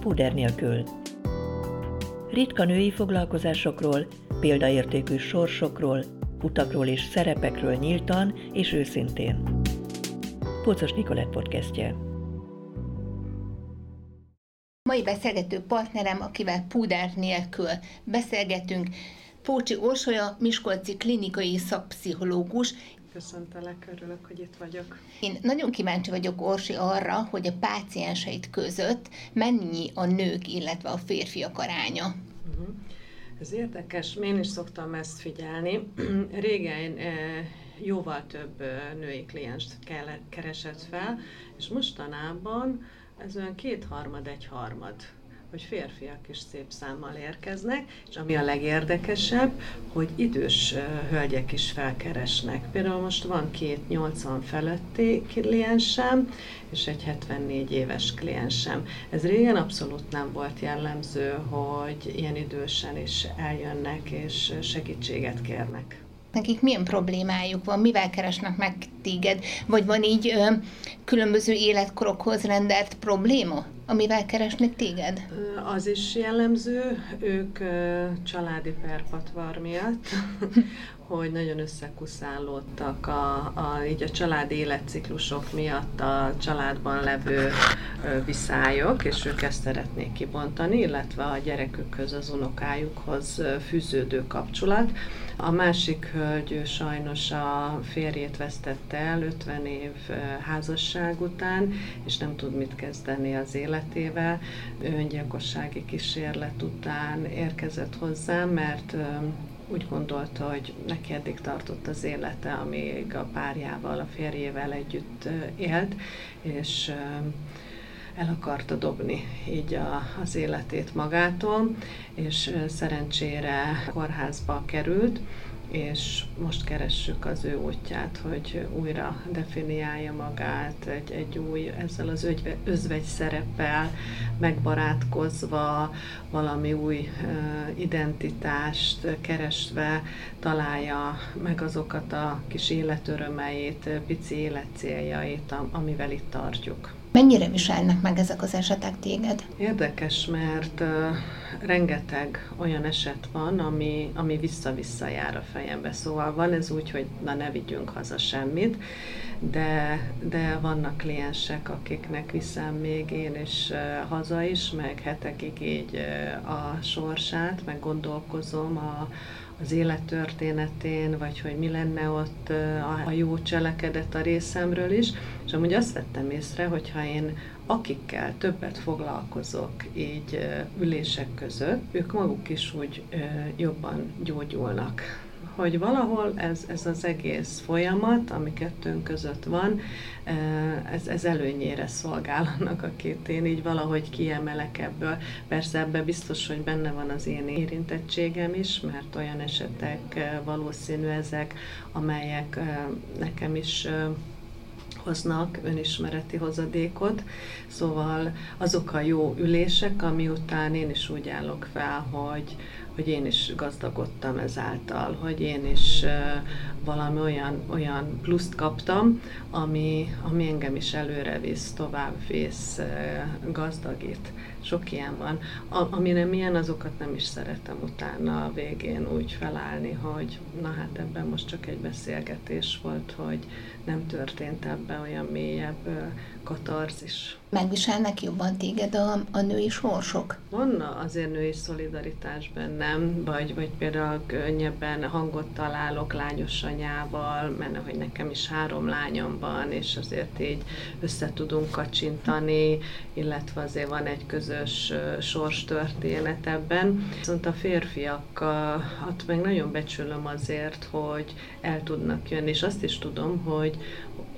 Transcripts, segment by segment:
púder nélkül. Ritka női foglalkozásokról, példaértékű sorsokról, utakról és szerepekről nyíltan és őszintén. Pocos Nikolett podcastje. Mai beszélgető partnerem, akivel púder nélkül beszélgetünk, Pócsi Orsolya, Miskolci klinikai szakpszichológus, Köszöntelek, örülök, hogy itt vagyok. Én nagyon kíváncsi vagyok, Orsi, arra, hogy a pácienseit között mennyi a nők, illetve a férfiak aránya. Uh-huh. Ez érdekes, én is szoktam ezt figyelni. Régen eh, jóval több eh, női klienst keresett fel, és mostanában ez olyan kétharmad, egyharmad hogy férfiak is szép számmal érkeznek, és ami a legérdekesebb, hogy idős hölgyek is felkeresnek. Például most van két 80 feletti kliensem, és egy 74 éves kliensem. Ez régen abszolút nem volt jellemző, hogy ilyen idősen is eljönnek és segítséget kérnek nekik milyen problémájuk van, mivel keresnek meg téged, vagy van így ö, különböző életkorokhoz rendelt probléma, amivel keresnek téged? Az is jellemző, ők családi perpatvar miatt, hogy nagyon összekuszálódtak a, a, így a családi életciklusok miatt a családban levő ö, viszályok, és ők ezt szeretnék kibontani, illetve a gyerekükhöz, az unokájukhoz fűződő kapcsolat. A másik hölgy sajnos a férjét vesztette el 50 év házasság után, és nem tud mit kezdeni az életével. Öngyilkossági kísérlet után érkezett hozzám, mert úgy gondolta, hogy neki eddig tartott az élete, amíg a párjával, a férjével együtt élt, és el akarta dobni így a, az életét magától, és szerencsére kórházba került, és most keressük az ő útját, hogy újra definiálja magát egy, egy új, ezzel az özvegy, özvegy szereppel megbarátkozva, valami új uh, identitást keresve találja meg azokat a kis életörömeit, pici életcéljait, amivel itt tartjuk. Mennyire viselnek meg ezek az esetek téged? Érdekes, mert rengeteg olyan eset van, ami, ami vissza-vissza jár a fejembe. Szóval van ez úgy, hogy na ne vigyünk haza semmit, de, de vannak kliensek, akiknek viszem még én is haza is, meg hetekig így a sorsát, meg gondolkozom a, az élettörténetén, vagy hogy mi lenne ott a, jó cselekedet a részemről is, és amúgy azt vettem észre, hogyha én akikkel többet foglalkozok így ülések között, ők maguk is úgy jobban gyógyulnak hogy valahol ez, ez az egész folyamat, ami kettőnk között van, ez, ez előnyére szolgál annak, akit én így valahogy kiemelek ebből. Persze ebben biztos, hogy benne van az én érintettségem is, mert olyan esetek valószínű ezek, amelyek nekem is hoznak önismereti hozadékot, szóval azok a jó ülések, ami után én is úgy állok fel, hogy, hogy én is gazdagodtam ezáltal, hogy én is valami olyan, olyan pluszt kaptam, ami, ami engem is előre visz, tovább visz, gazdagít. Sok ilyen van. A, ami nem ilyen, azokat nem is szeretem utána a végén úgy felállni, hogy na hát ebben most csak egy beszélgetés volt, hogy nem történt ebben olyan mélyebb katarzis. Megviselnek jobban téged a, a női sorsok? Van azért női szolidaritás bennem, vagy, vagy például könnyebben hangot találok lányos anyával, mert hogy nekem is három lányom van, és azért így össze tudunk kacsintani, illetve azért van egy közös sors történet ebben. Viszont a férfiakat meg nagyon becsülöm azért, hogy el tudnak jönni, és azt is tudom, hogy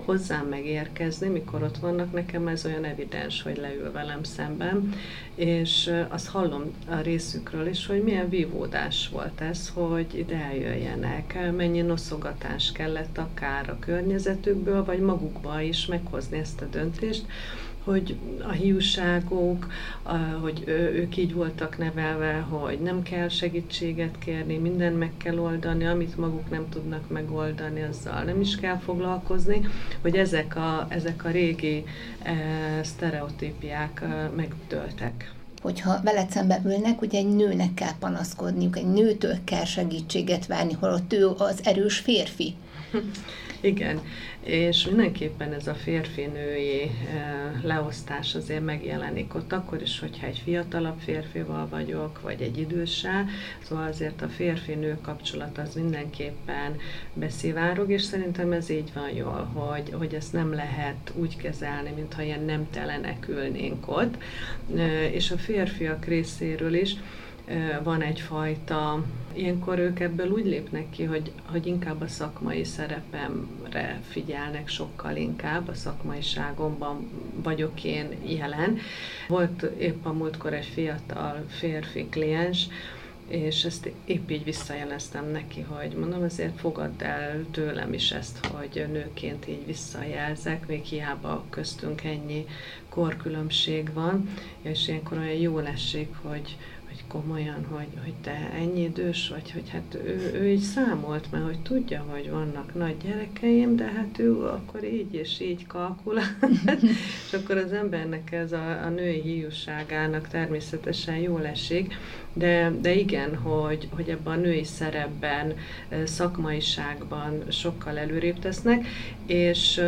hozzám megérkezni, mikor ott vannak, nekem ez olyan evidens, hogy leül velem szemben, és azt hallom a részükről is, hogy milyen vívódás volt ez, hogy ide eljöjjenek, mennyi noszogatás kellett akár a környezetükből, vagy magukba is meghozni ezt a döntést, hogy a hiúságok, hogy ők így voltak nevelve, hogy nem kell segítséget kérni, mindent meg kell oldani, amit maguk nem tudnak megoldani, azzal nem is kell foglalkozni, hogy ezek a, ezek a régi e, sztereotípiák e, megtöltek. hogyha veled szembe ülnek, ugye egy nőnek kell panaszkodniuk, egy nőtől kell segítséget várni, holott ő az erős férfi. Igen, és mindenképpen ez a férfi-női leosztás azért megjelenik ott, akkor is, hogyha egy fiatalabb férfival vagyok, vagy egy időssel, szóval azért a férfi-nő kapcsolat az mindenképpen beszivárog, és szerintem ez így van jól, hogy, hogy ezt nem lehet úgy kezelni, mintha ilyen nemtelenek ülnénk ott, és a férfiak részéről is, van egyfajta, ilyenkor ők ebből úgy lépnek ki, hogy, hogy inkább a szakmai szerepemre figyelnek sokkal inkább, a szakmaiságomban vagyok én jelen. Volt épp a múltkor egy fiatal férfi kliens, és ezt épp így visszajeleztem neki, hogy mondom, azért fogadd el tőlem is ezt, hogy nőként így visszajelzek, még hiába köztünk ennyi korkülönbség van, és ilyenkor olyan jól esik, hogy, hogy komolyan, hogy, hogy te ennyi idős vagy, hogy hát ő, ő így számolt, mert hogy tudja, hogy vannak nagy gyerekeim, de hát ő akkor így és így kalkul. és akkor az embernek ez a, a női hiúságának természetesen jól esik, de, de igen, hogy, hogy ebben a női szerepben, szakmaiságban sokkal előrébb tesznek, és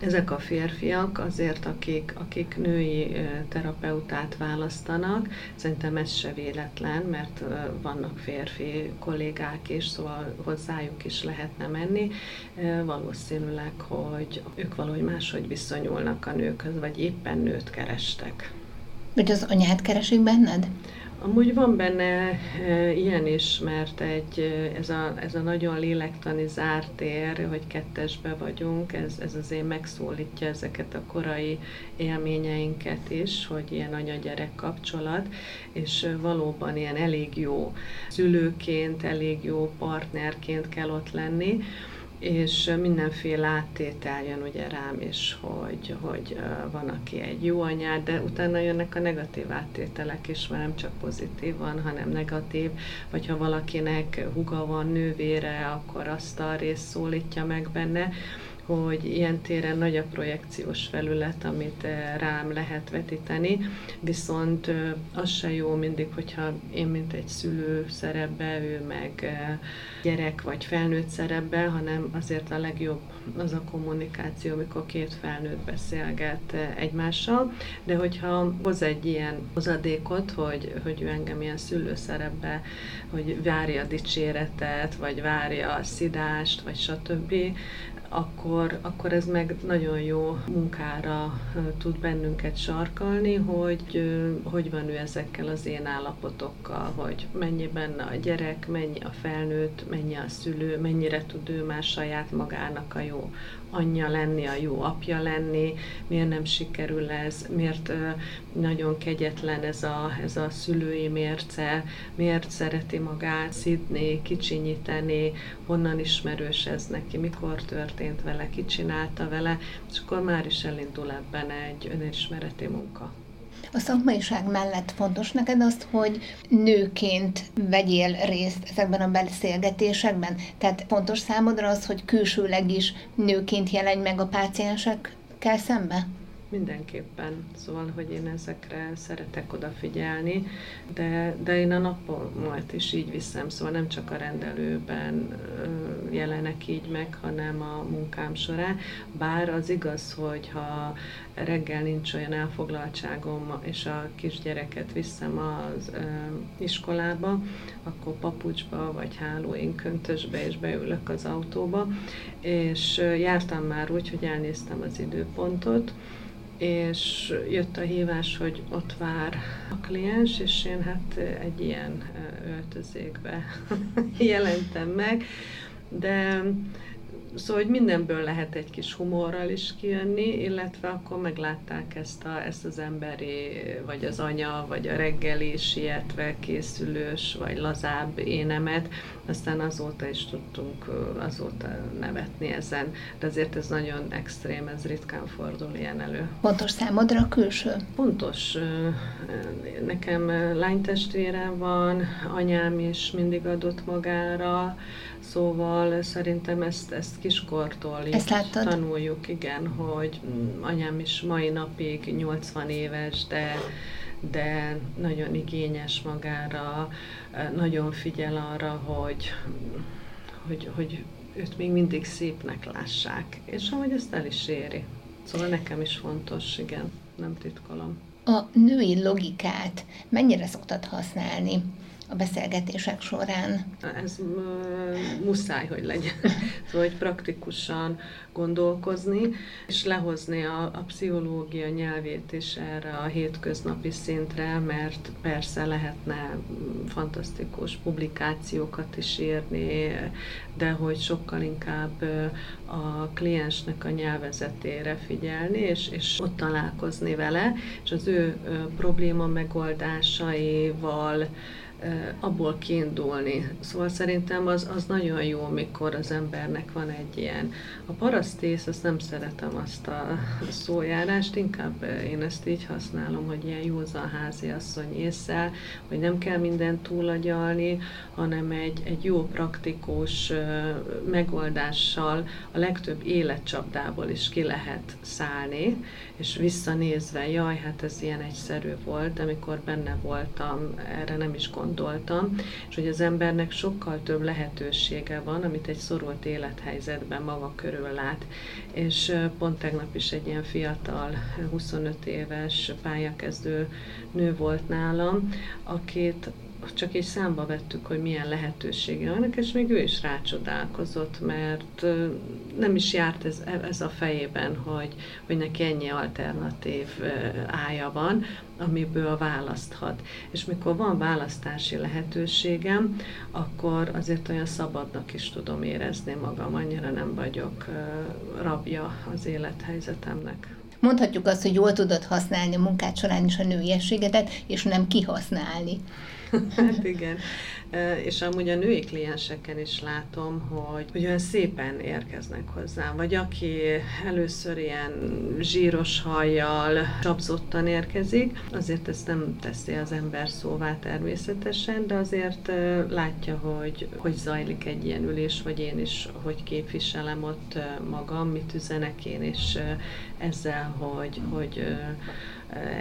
ezek a férfiak azért, akik, akik női terapeutát választanak, szerintem ez se véletlen, mert vannak férfi kollégák is, szóval hozzájuk is lehetne menni. Valószínűleg, hogy ők valahogy máshogy viszonyulnak a nőkhöz, vagy éppen nőt kerestek. Vagy az anyát keresik benned? Amúgy van benne e, ilyen is, mert egy, e, ez, a, ez a nagyon lélektani zárt tér, hogy kettesbe vagyunk, ez, ez azért megszólítja ezeket a korai élményeinket is, hogy ilyen anya-gyerek kapcsolat, és e, valóban ilyen elég jó szülőként, elég jó partnerként kell ott lenni és mindenféle áttétel jön ugye rám is, hogy, hogy van, aki egy jó anyád, de utána jönnek a negatív áttételek is, mert nem csak pozitív van, hanem negatív, vagy ha valakinek huga van, nővére, akkor azt a részt szólítja meg benne, hogy ilyen téren nagy a projekciós felület, amit eh, rám lehet vetíteni, viszont eh, az se jó mindig, hogyha én, mint egy szülő szerepbe, ő meg eh, gyerek vagy felnőtt szerepbe, hanem azért a legjobb az a kommunikáció, amikor két felnőtt beszélget egymással, de hogyha hoz egy ilyen hozadékot, hogy, hogy ő engem ilyen szülő szerepbe, hogy várja a dicséretet, vagy várja a szidást, vagy stb., akkor, akkor ez meg nagyon jó munkára tud bennünket sarkalni, hogy hogy van ő ezekkel az én állapotokkal, hogy mennyi benne a gyerek, mennyi a felnőtt, mennyi a szülő, mennyire tud ő már saját magának a jó anyja lenni, a jó apja lenni, miért nem sikerül ez, miért nagyon kegyetlen ez a, ez a szülői mérce, miért szereti magát szidni, kicsinyíteni, honnan ismerős ez neki, mikor történt vele, ki csinálta vele, és akkor már is elindul ebben egy önismereti munka. A szakmaiság mellett fontos neked azt, hogy nőként vegyél részt ezekben a beszélgetésekben? Tehát fontos számodra az, hogy külsőleg is nőként jelenj meg a páciensekkel szembe? Mindenképpen, szóval, hogy én ezekre szeretek odafigyelni, de, de én a napomat is így viszem, szóval nem csak a rendelőben jelenek így meg, hanem a munkám során. Bár az igaz, hogy ha reggel nincs olyan elfoglaltságom, és a kisgyereket viszem az ö, iskolába, akkor papucsba vagy hálóin köntösbe, és beülök az autóba, és jártam már úgy, hogy elnéztem az időpontot, és jött a hívás, hogy ott vár a kliens, és én hát egy ilyen öltözékbe jelentem meg, de Szóval, hogy mindenből lehet egy kis humorral is kijönni, illetve akkor meglátták ezt, a, ezt az emberi, vagy az anya, vagy a reggeli sietve készülős, vagy lazább énemet, aztán azóta is tudtunk azóta nevetni ezen, de azért ez nagyon extrém, ez ritkán fordul ilyen elő. Pontos számodra a külső? Pontos. Nekem lánytestvérem van, anyám is mindig adott magára, Szóval szerintem ezt, ezt kiskortól ezt láttad? tanuljuk, igen, hogy anyám is mai napig 80 éves, de de nagyon igényes magára, nagyon figyel arra, hogy, hogy, hogy őt még mindig szépnek lássák, és ahogy ezt el is éri. Szóval nekem is fontos, igen, nem titkolom. A női logikát mennyire szoktad használni? A beszélgetések során? Ez muszáj, hogy legyen. Szóval, hogy praktikusan gondolkozni, és lehozni a, a pszichológia nyelvét is erre a hétköznapi szintre, mert persze lehetne fantasztikus publikációkat is írni, de hogy sokkal inkább a kliensnek a nyelvezetére figyelni, és, és ott találkozni vele, és az ő probléma megoldásaival abból kiindulni. Szóval szerintem az, az nagyon jó, mikor az embernek van egy ilyen. A parasztész, azt nem szeretem azt a szójárást, inkább én ezt így használom, hogy ilyen józan házi asszony észre, hogy nem kell mindent túlagyalni, hanem egy, egy jó praktikus megoldással a legtöbb életcsapdából is ki lehet szállni, és visszanézve, jaj, hát ez ilyen egyszerű volt, amikor benne voltam, erre nem is gondoltam, és hogy az embernek sokkal több lehetősége van, amit egy szorult élethelyzetben maga körül lát. És pont tegnap is egy ilyen fiatal, 25 éves pályakezdő nő volt nálam, akit csak egy számba vettük, hogy milyen lehetősége vannak, és még ő is rácsodálkozott, mert nem is járt ez, ez a fejében, hogy, hogy neki ennyi alternatív ája van, amiből választhat. És mikor van választási lehetőségem, akkor azért olyan szabadnak is tudom érezni magam, annyira nem vagyok rabja az élethelyzetemnek. Mondhatjuk azt, hogy jól tudod használni a munkád során is a nőiességedet, és nem kihasználni. Hát igen. És amúgy a női klienseken is látom, hogy, hogy olyan szépen érkeznek hozzám. Vagy aki először ilyen zsíros hajjal csapzottan érkezik, azért ezt nem teszi az ember szóvá természetesen, de azért látja, hogy hogy zajlik egy ilyen ülés, vagy én is, hogy képviselem ott magam, mit üzenek én is ezzel, hogy, hogy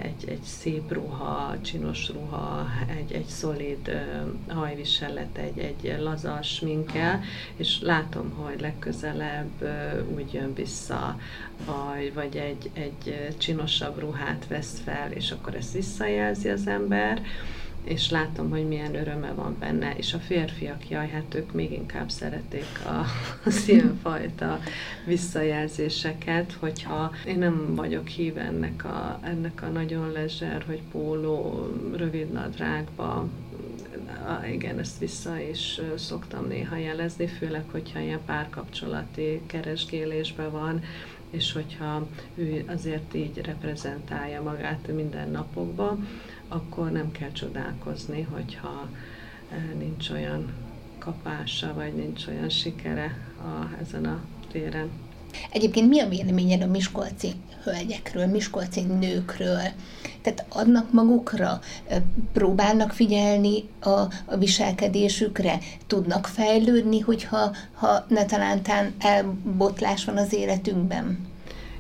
egy, egy szép ruha, csinos ruha, egy, egy szolid hajviselet, egy, egy laza sminkel, és látom, hogy legközelebb úgy jön vissza, vagy, vagy egy, egy csinosabb ruhát vesz fel, és akkor ezt visszajelzi az ember, és látom, hogy milyen öröme van benne, és a férfiak, jaj, hát ők még inkább szeretik a, az ilyenfajta visszajelzéseket, hogyha én nem vagyok hív ennek a, ennek a nagyon lezser, hogy póló, rövid nadrágba, igen, ezt vissza is szoktam néha jelezni, főleg, hogyha ilyen párkapcsolati keresgélésben van, és hogyha ő azért így reprezentálja magát minden napokban, akkor nem kell csodálkozni, hogyha nincs olyan kapása, vagy nincs olyan sikere a, ezen a téren. Egyébként mi a véleményed a miskolci hölgyekről, miskolci nőkről? Tehát adnak magukra, próbálnak figyelni a, a viselkedésükre, tudnak fejlődni, hogyha ha ne talántán elbotlás van az életünkben?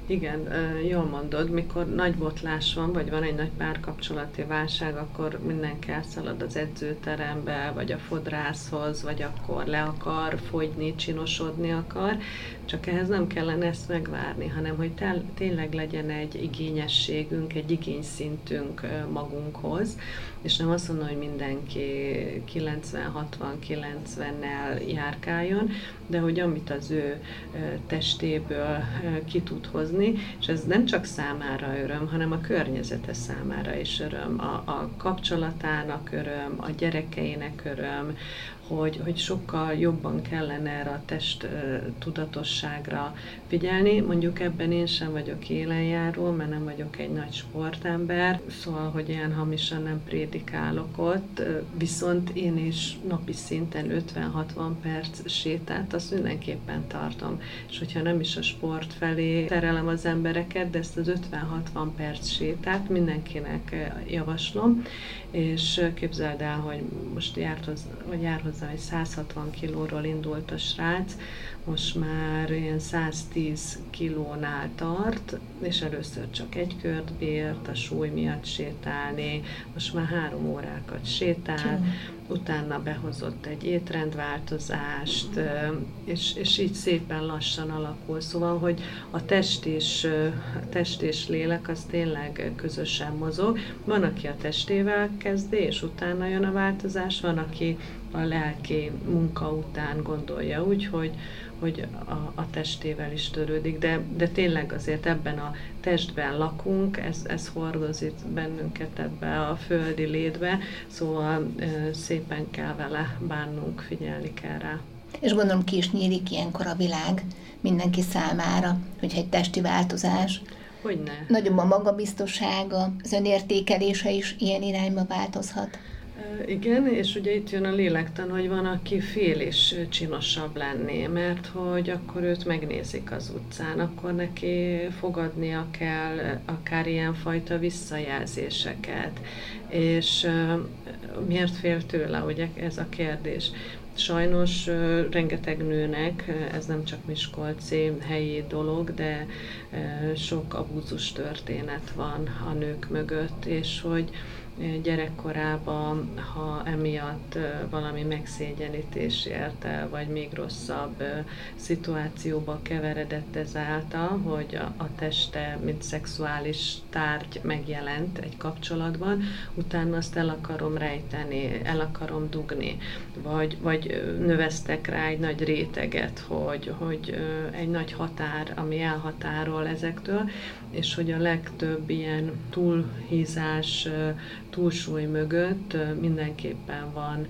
Igen, jól mondod, mikor nagy botlás van, vagy van egy nagy párkapcsolati válság, akkor mindenki elszalad az edzőterembe, vagy a fodrászhoz, vagy akkor le akar fogyni, csinosodni akar, csak ehhez nem kellene ezt megvárni, hanem hogy tel, tényleg legyen egy igényességünk, egy igényszintünk magunkhoz, és nem azt mondom, hogy mindenki 90-60-90-nel járkáljon, de hogy amit az ő testéből ki tud hozni, és ez nem csak számára öröm, hanem a környezete számára is öröm, a, a kapcsolatának öröm, a gyerekeinek öröm, hogy, hogy sokkal jobban kellene erre a test tudatosságra figyelni. Mondjuk ebben én sem vagyok élenjáró, mert nem vagyok egy nagy sportember, szóval, hogy ilyen hamisan nem prédikálok ott, viszont én is napi szinten 50-60 perc sétát, azt mindenképpen tartom. És hogyha nem is a sport felé terelem az embereket, de ezt az 50-60 perc sétát mindenkinek javaslom, és képzeld el, hogy most járt, vagy jár hozzá, hogy 160 kilóról indult a srác, most már ilyen 110 kilónál tart, és először csak egy kört bírt, a súly miatt sétálni, most már három órákat sétál, utána behozott egy étrendváltozást, és, és így szépen lassan alakul. Szóval, hogy a test és, a test és lélek az tényleg közösen mozog. Van, aki a testével kezdi, és utána jön a változás, van, aki a lelki munka után gondolja úgy, hogy, hogy a, a testével is törődik, de, de tényleg azért ebben a testben lakunk, ez, ez hordozik bennünket ebbe a földi létbe, szóval szépen kell vele bánnunk, figyelni kell rá. És gondolom ki is nyílik ilyenkor a világ mindenki számára, hogyha egy testi változás. Hogyne. Nagyobb a magabiztossága, az önértékelése is ilyen irányba változhat. Igen, és ugye itt jön a lélektan, hogy van, aki fél és csinosabb lenni, mert hogy akkor őt megnézik az utcán, akkor neki fogadnia kell akár ilyenfajta visszajelzéseket, és miért fél tőle, ugye ez a kérdés. Sajnos rengeteg nőnek, ez nem csak Miskolci helyi dolog, de sok abúzus történet van a nők mögött, és hogy gyerekkorában, ha emiatt valami megszégyenítés érte, vagy még rosszabb szituációba keveredett ezáltal, hogy a, teste, mint szexuális tárgy megjelent egy kapcsolatban, utána azt el akarom rejteni, el akarom dugni, vagy, vagy növeztek rá egy nagy réteget, hogy, hogy egy nagy határ, ami elhatárol ezektől, és hogy a legtöbb ilyen túlhízás, túlsúly mögött mindenképpen van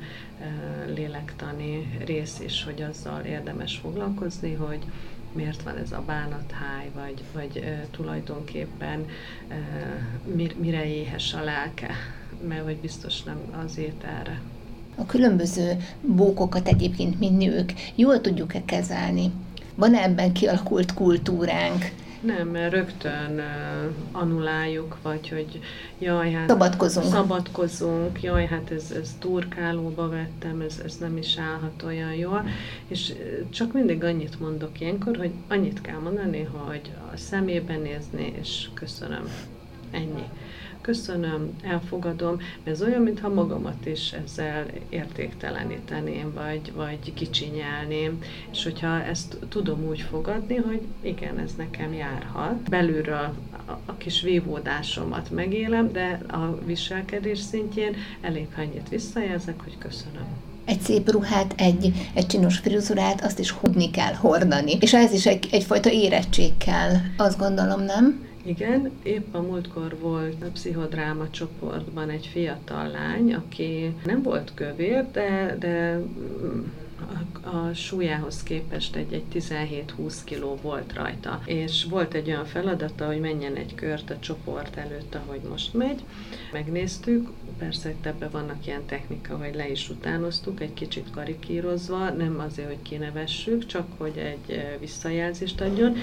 lélektani rész is, hogy azzal érdemes foglalkozni, hogy miért van ez a bánatháj, vagy, vagy tulajdonképpen mire éhes a lelke, mert hogy biztos nem az ételre. A különböző bókokat egyébként mi nők jól tudjuk-e kezelni? Van-e ebben kialakult kultúránk? Nem, mert rögtön uh, anuláljuk, vagy hogy jaj, hát... Szabadkozunk. Szabadkozunk, jaj, hát ez, ez turkálóba vettem, ez, ez nem is állhat olyan jól. És csak mindig annyit mondok ilyenkor, hogy annyit kell mondani, hogy a szemébe nézni, és köszönöm. Ennyi köszönöm, elfogadom, ez olyan, mintha magamat is ezzel értékteleníteném, vagy, vagy kicsinyelném, és hogyha ezt tudom úgy fogadni, hogy igen, ez nekem járhat, belülről a, kis vívódásomat megélem, de a viselkedés szintjén elég annyit visszajelzek, hogy köszönöm egy szép ruhát, egy, egy csinos frizurát, azt is húdni kell, hordani. És ez is egy, egyfajta érettség kell, azt gondolom, nem? Igen, épp a múltkor volt a pszichodráma csoportban egy fiatal lány, aki nem volt kövér, de, de a, a súlyához képest egy, egy 17-20 kiló volt rajta. És volt egy olyan feladata, hogy menjen egy kört a csoport előtt, ahogy most megy. Megnéztük, persze ebben vannak ilyen technika, hogy le is utánoztuk, egy kicsit karikírozva, nem azért, hogy kinevessük, csak hogy egy eh, visszajelzést adjon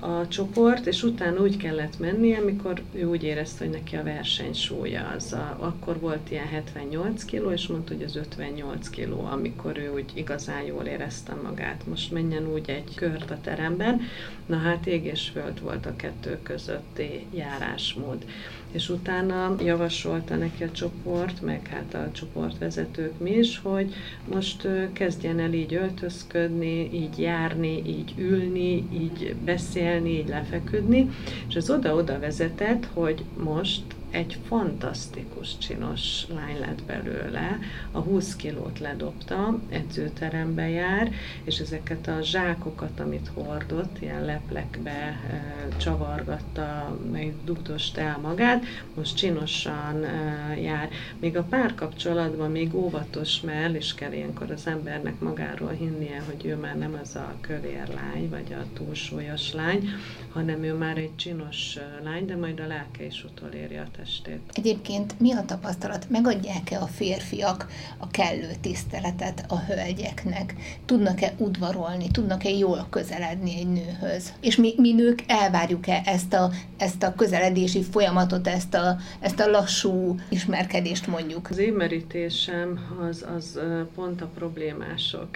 a csoport, és utána úgy kellett menni, amikor ő úgy érezte, hogy neki a verseny súlya az. A, akkor volt ilyen 78 kiló, és mondta, hogy az 58 kiló, amikor ő úgy igazán jól érezte magát. Most menjen úgy egy kört a teremben. Na hát ég és föld volt a kettő közötti járásmód és utána javasolta neki a csoport, meg hát a csoportvezetők mi is, hogy most kezdjen el így öltözködni, így járni, így ülni, így beszélni, így lefeküdni, és ez oda-oda vezetett, hogy most egy fantasztikus csinos lány lett belőle, a 20 kilót ledobta, edzőterembe jár, és ezeket a zsákokat, amit hordott, ilyen leplekbe e, csavargatta, meg dugdost el magát, most csinosan e, jár. Még a párkapcsolatban még óvatos, mert el is kell ilyenkor az embernek magáról hinnie, hogy ő már nem az a kövér lány, vagy a túlsúlyos lány, hanem ő már egy csinos lány, de majd a lelke is utolérje a testét. Egyébként mi a tapasztalat? Megadják-e a férfiak a kellő tiszteletet a hölgyeknek? Tudnak-e udvarolni? Tudnak-e jól közeledni egy nőhöz? És mi, mi nők elvárjuk-e ezt a, ezt a közeledési folyamatot, ezt a, ezt a lassú ismerkedést mondjuk? Az émerítésem az, az pont a problémások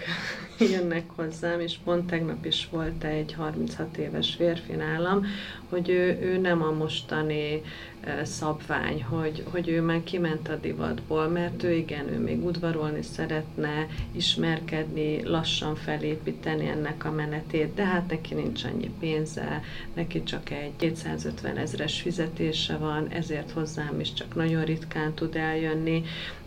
jönnek hozzám, és pont tegnap is volt egy 36 éves férfi nálam, hogy ő, ő nem a mostani szabvány, hogy, hogy ő már kiment a divatból, mert ő igen, ő még udvarolni szeretne, ismerkedni, lassan felépíteni ennek a menetét, de hát neki nincs annyi pénze, neki csak egy 250 ezres fizetése van, ezért hozzám is csak nagyon ritkán tud eljönni,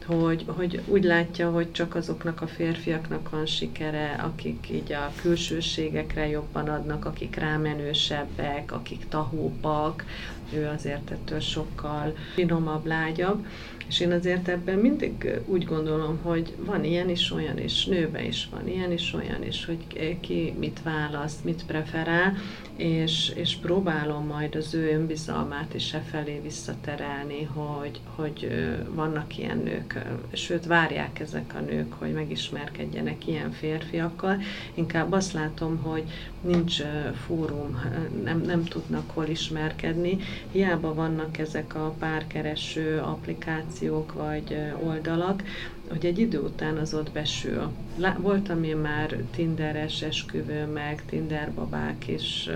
hogy, hogy úgy látja, hogy csak azoknak a férfiaknak van sikere, akik így a külsőségekre jobban adnak, akik rámenősebbek, akik tahópak, ő azért ettől sokkal finomabb, lágyabb, és én azért ebben mindig úgy gondolom, hogy van ilyen is, olyan is, nőbe is van ilyen is, olyan is, hogy ki mit választ, mit preferál, és, és próbálom majd az ő önbizalmát is e felé visszaterelni, hogy, hogy vannak ilyen nők, sőt várják ezek a nők, hogy megismerkedjenek ilyen férfiakkal. Inkább azt látom, hogy nincs fórum, nem, nem tudnak hol ismerkedni. Hiába vannak ezek a párkereső applikációk vagy oldalak, hogy egy idő után az ott besül. Voltam én már Tinderes esküvő, meg Tinder babák is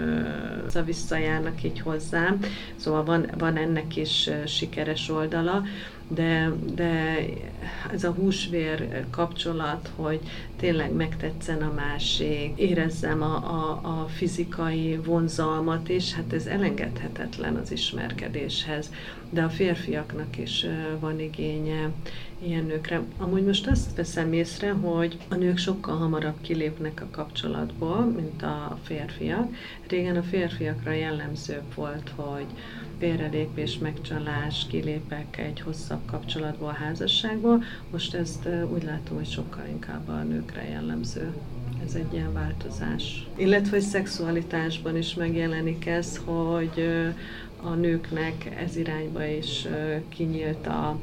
uh, visszajárnak így hozzám, szóval van, van ennek is sikeres oldala, de, de ez a húsvér kapcsolat, hogy tényleg megtetszen a másik, érezzem a, a, a fizikai vonzalmat is, hát ez elengedhetetlen az ismerkedéshez, de a férfiaknak is van igénye ilyen nőkre. Amúgy most azt veszem észre, hogy a nők sokkal hamarabb kilépnek a kapcsolatból, mint a férfiak. Régen a férfiakra jellemzőbb volt, hogy félrelépés, megcsalás, kilépek egy hosszabb kapcsolatból, házasságból. Most ezt úgy látom, hogy sokkal inkább a nőkre jellemző. Ez egy ilyen változás. Illetve, hogy szexualitásban is megjelenik ez, hogy a nőknek ez irányba is kinyílt a,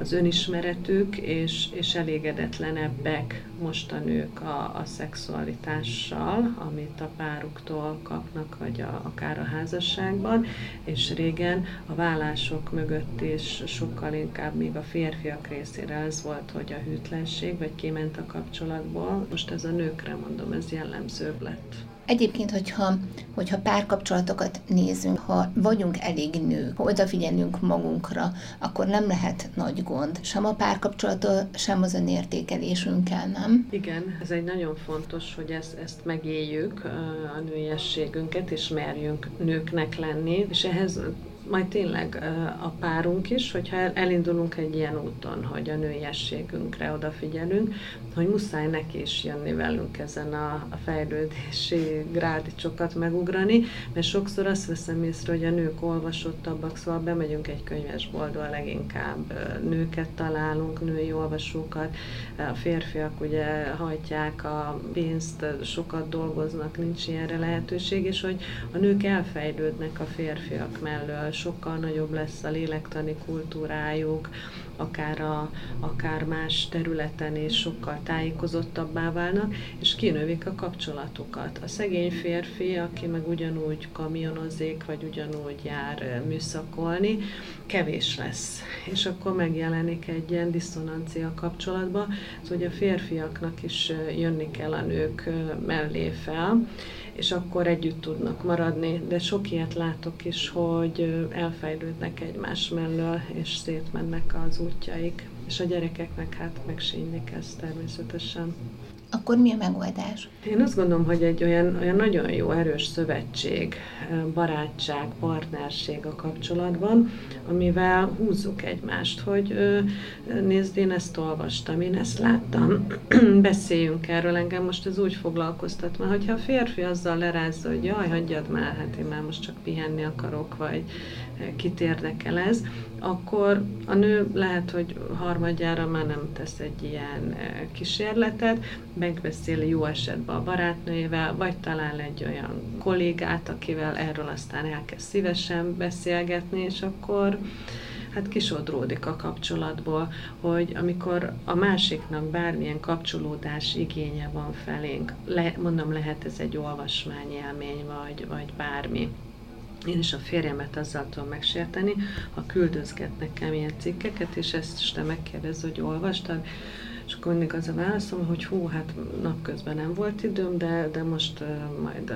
az önismeretük, és, és elégedetlenebbek most a nők a, a szexualitással, amit a páruktól kapnak, vagy a, akár a házasságban, és régen a vállások mögött is sokkal inkább még a férfiak részére ez volt, hogy a hűtlenség, vagy kiment a kapcsolatból. Most ez a nőkre mondom, ez jellemzőbb lett. Egyébként, hogyha, hogyha párkapcsolatokat nézünk, ha vagyunk elég nők, ha odafigyelünk magunkra, akkor nem lehet nagy gond. Sem a párkapcsolattól, sem az önértékelésünkkel, nem? Igen, ez egy nagyon fontos, hogy ezt, ezt megéljük, a nőiességünket, és merjünk nőknek lenni, és ehhez majd tényleg a párunk is, hogyha elindulunk egy ilyen úton, hogy a nőiességünkre odafigyelünk, hogy muszáj neki is jönni velünk ezen a, a fejlődési grádicsokat megugrani, mert sokszor azt veszem észre, hogy a nők olvasottabbak, szóval bemegyünk egy könyvesboltba, leginkább nőket találunk, női olvasókat, a férfiak ugye hajtják a pénzt, sokat dolgoznak, nincs ilyenre lehetőség, és hogy a nők elfejlődnek a férfiak mellől, sokkal nagyobb lesz a lélektani kultúrájuk, akár, a, akár más területen is sokkal tájékozottabbá válnak, és kinövik a kapcsolatukat. A szegény férfi, aki meg ugyanúgy kamionozik, vagy ugyanúgy jár műszakolni, kevés lesz. És akkor megjelenik egy ilyen diszonancia kapcsolatba, hogy a férfiaknak is jönni kell a nők mellé fel, és akkor együtt tudnak maradni, de sok ilyet látok is, hogy elfejlődnek egymás mellől, és szétmennek az útjaik, és a gyerekeknek hát megsínylik ezt természetesen akkor mi a megoldás? Én azt gondolom, hogy egy olyan, olyan nagyon jó, erős szövetség, barátság, partnerség a kapcsolatban, amivel húzzuk egymást, hogy nézd, én ezt olvastam, én ezt láttam, beszéljünk erről, engem most ez úgy foglalkoztat, mert hogyha a férfi azzal lerázza, hogy jaj, hagyjad már, hát én már most csak pihenni akarok, vagy kit érdekel ez, akkor a nő lehet, hogy harmadjára már nem tesz egy ilyen kísérletet, megbeszéli jó esetben a barátnőjével, vagy talál egy olyan kollégát, akivel erről aztán elkezd szívesen beszélgetni, és akkor hát kisodródik a kapcsolatból, hogy amikor a másiknak bármilyen kapcsolódás igénye van felénk, le, mondom, lehet ez egy olvasmányélmény, vagy, vagy bármi, én is a férjemet azzal tudom megsérteni, ha küldözget nekem ilyen cikkeket, és ezt te megkérdez, hogy olvastad, akkor mindig az a válaszom, hogy hú, hát napközben nem volt időm, de, de most uh, majd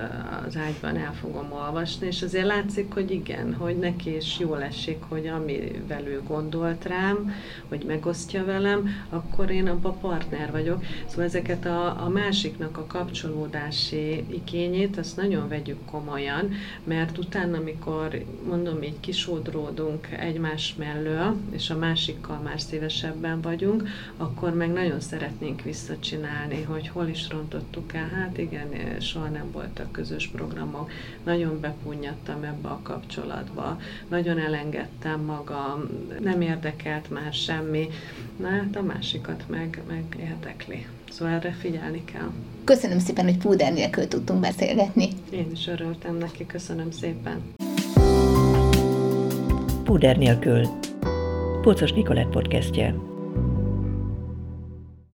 az ágyban el fogom olvasni, és azért látszik, hogy igen, hogy neki is jól esik, hogy amivel ő gondolt rám, hogy megosztja velem, akkor én abba partner vagyok. Szóval ezeket a, a másiknak a kapcsolódási igényét, azt nagyon vegyük komolyan, mert utána, amikor mondom, így kisódródunk egymás mellől, és a másikkal már szívesebben vagyunk, akkor meg nagyon szeretnénk visszacsinálni, hogy hol is rontottuk el. Hát igen, soha nem voltak közös programok. Nagyon bepunyadtam ebbe a kapcsolatba. Nagyon elengedtem magam, nem érdekelt már semmi. Na hát a másikat meg, meg érdekli. Szóval erre figyelni kell. Köszönöm szépen, hogy Púder nélkül tudtunk beszélgetni. Én is örültem neki, köszönöm szépen. Púder nélkül. Pócos Nikolett podcastje.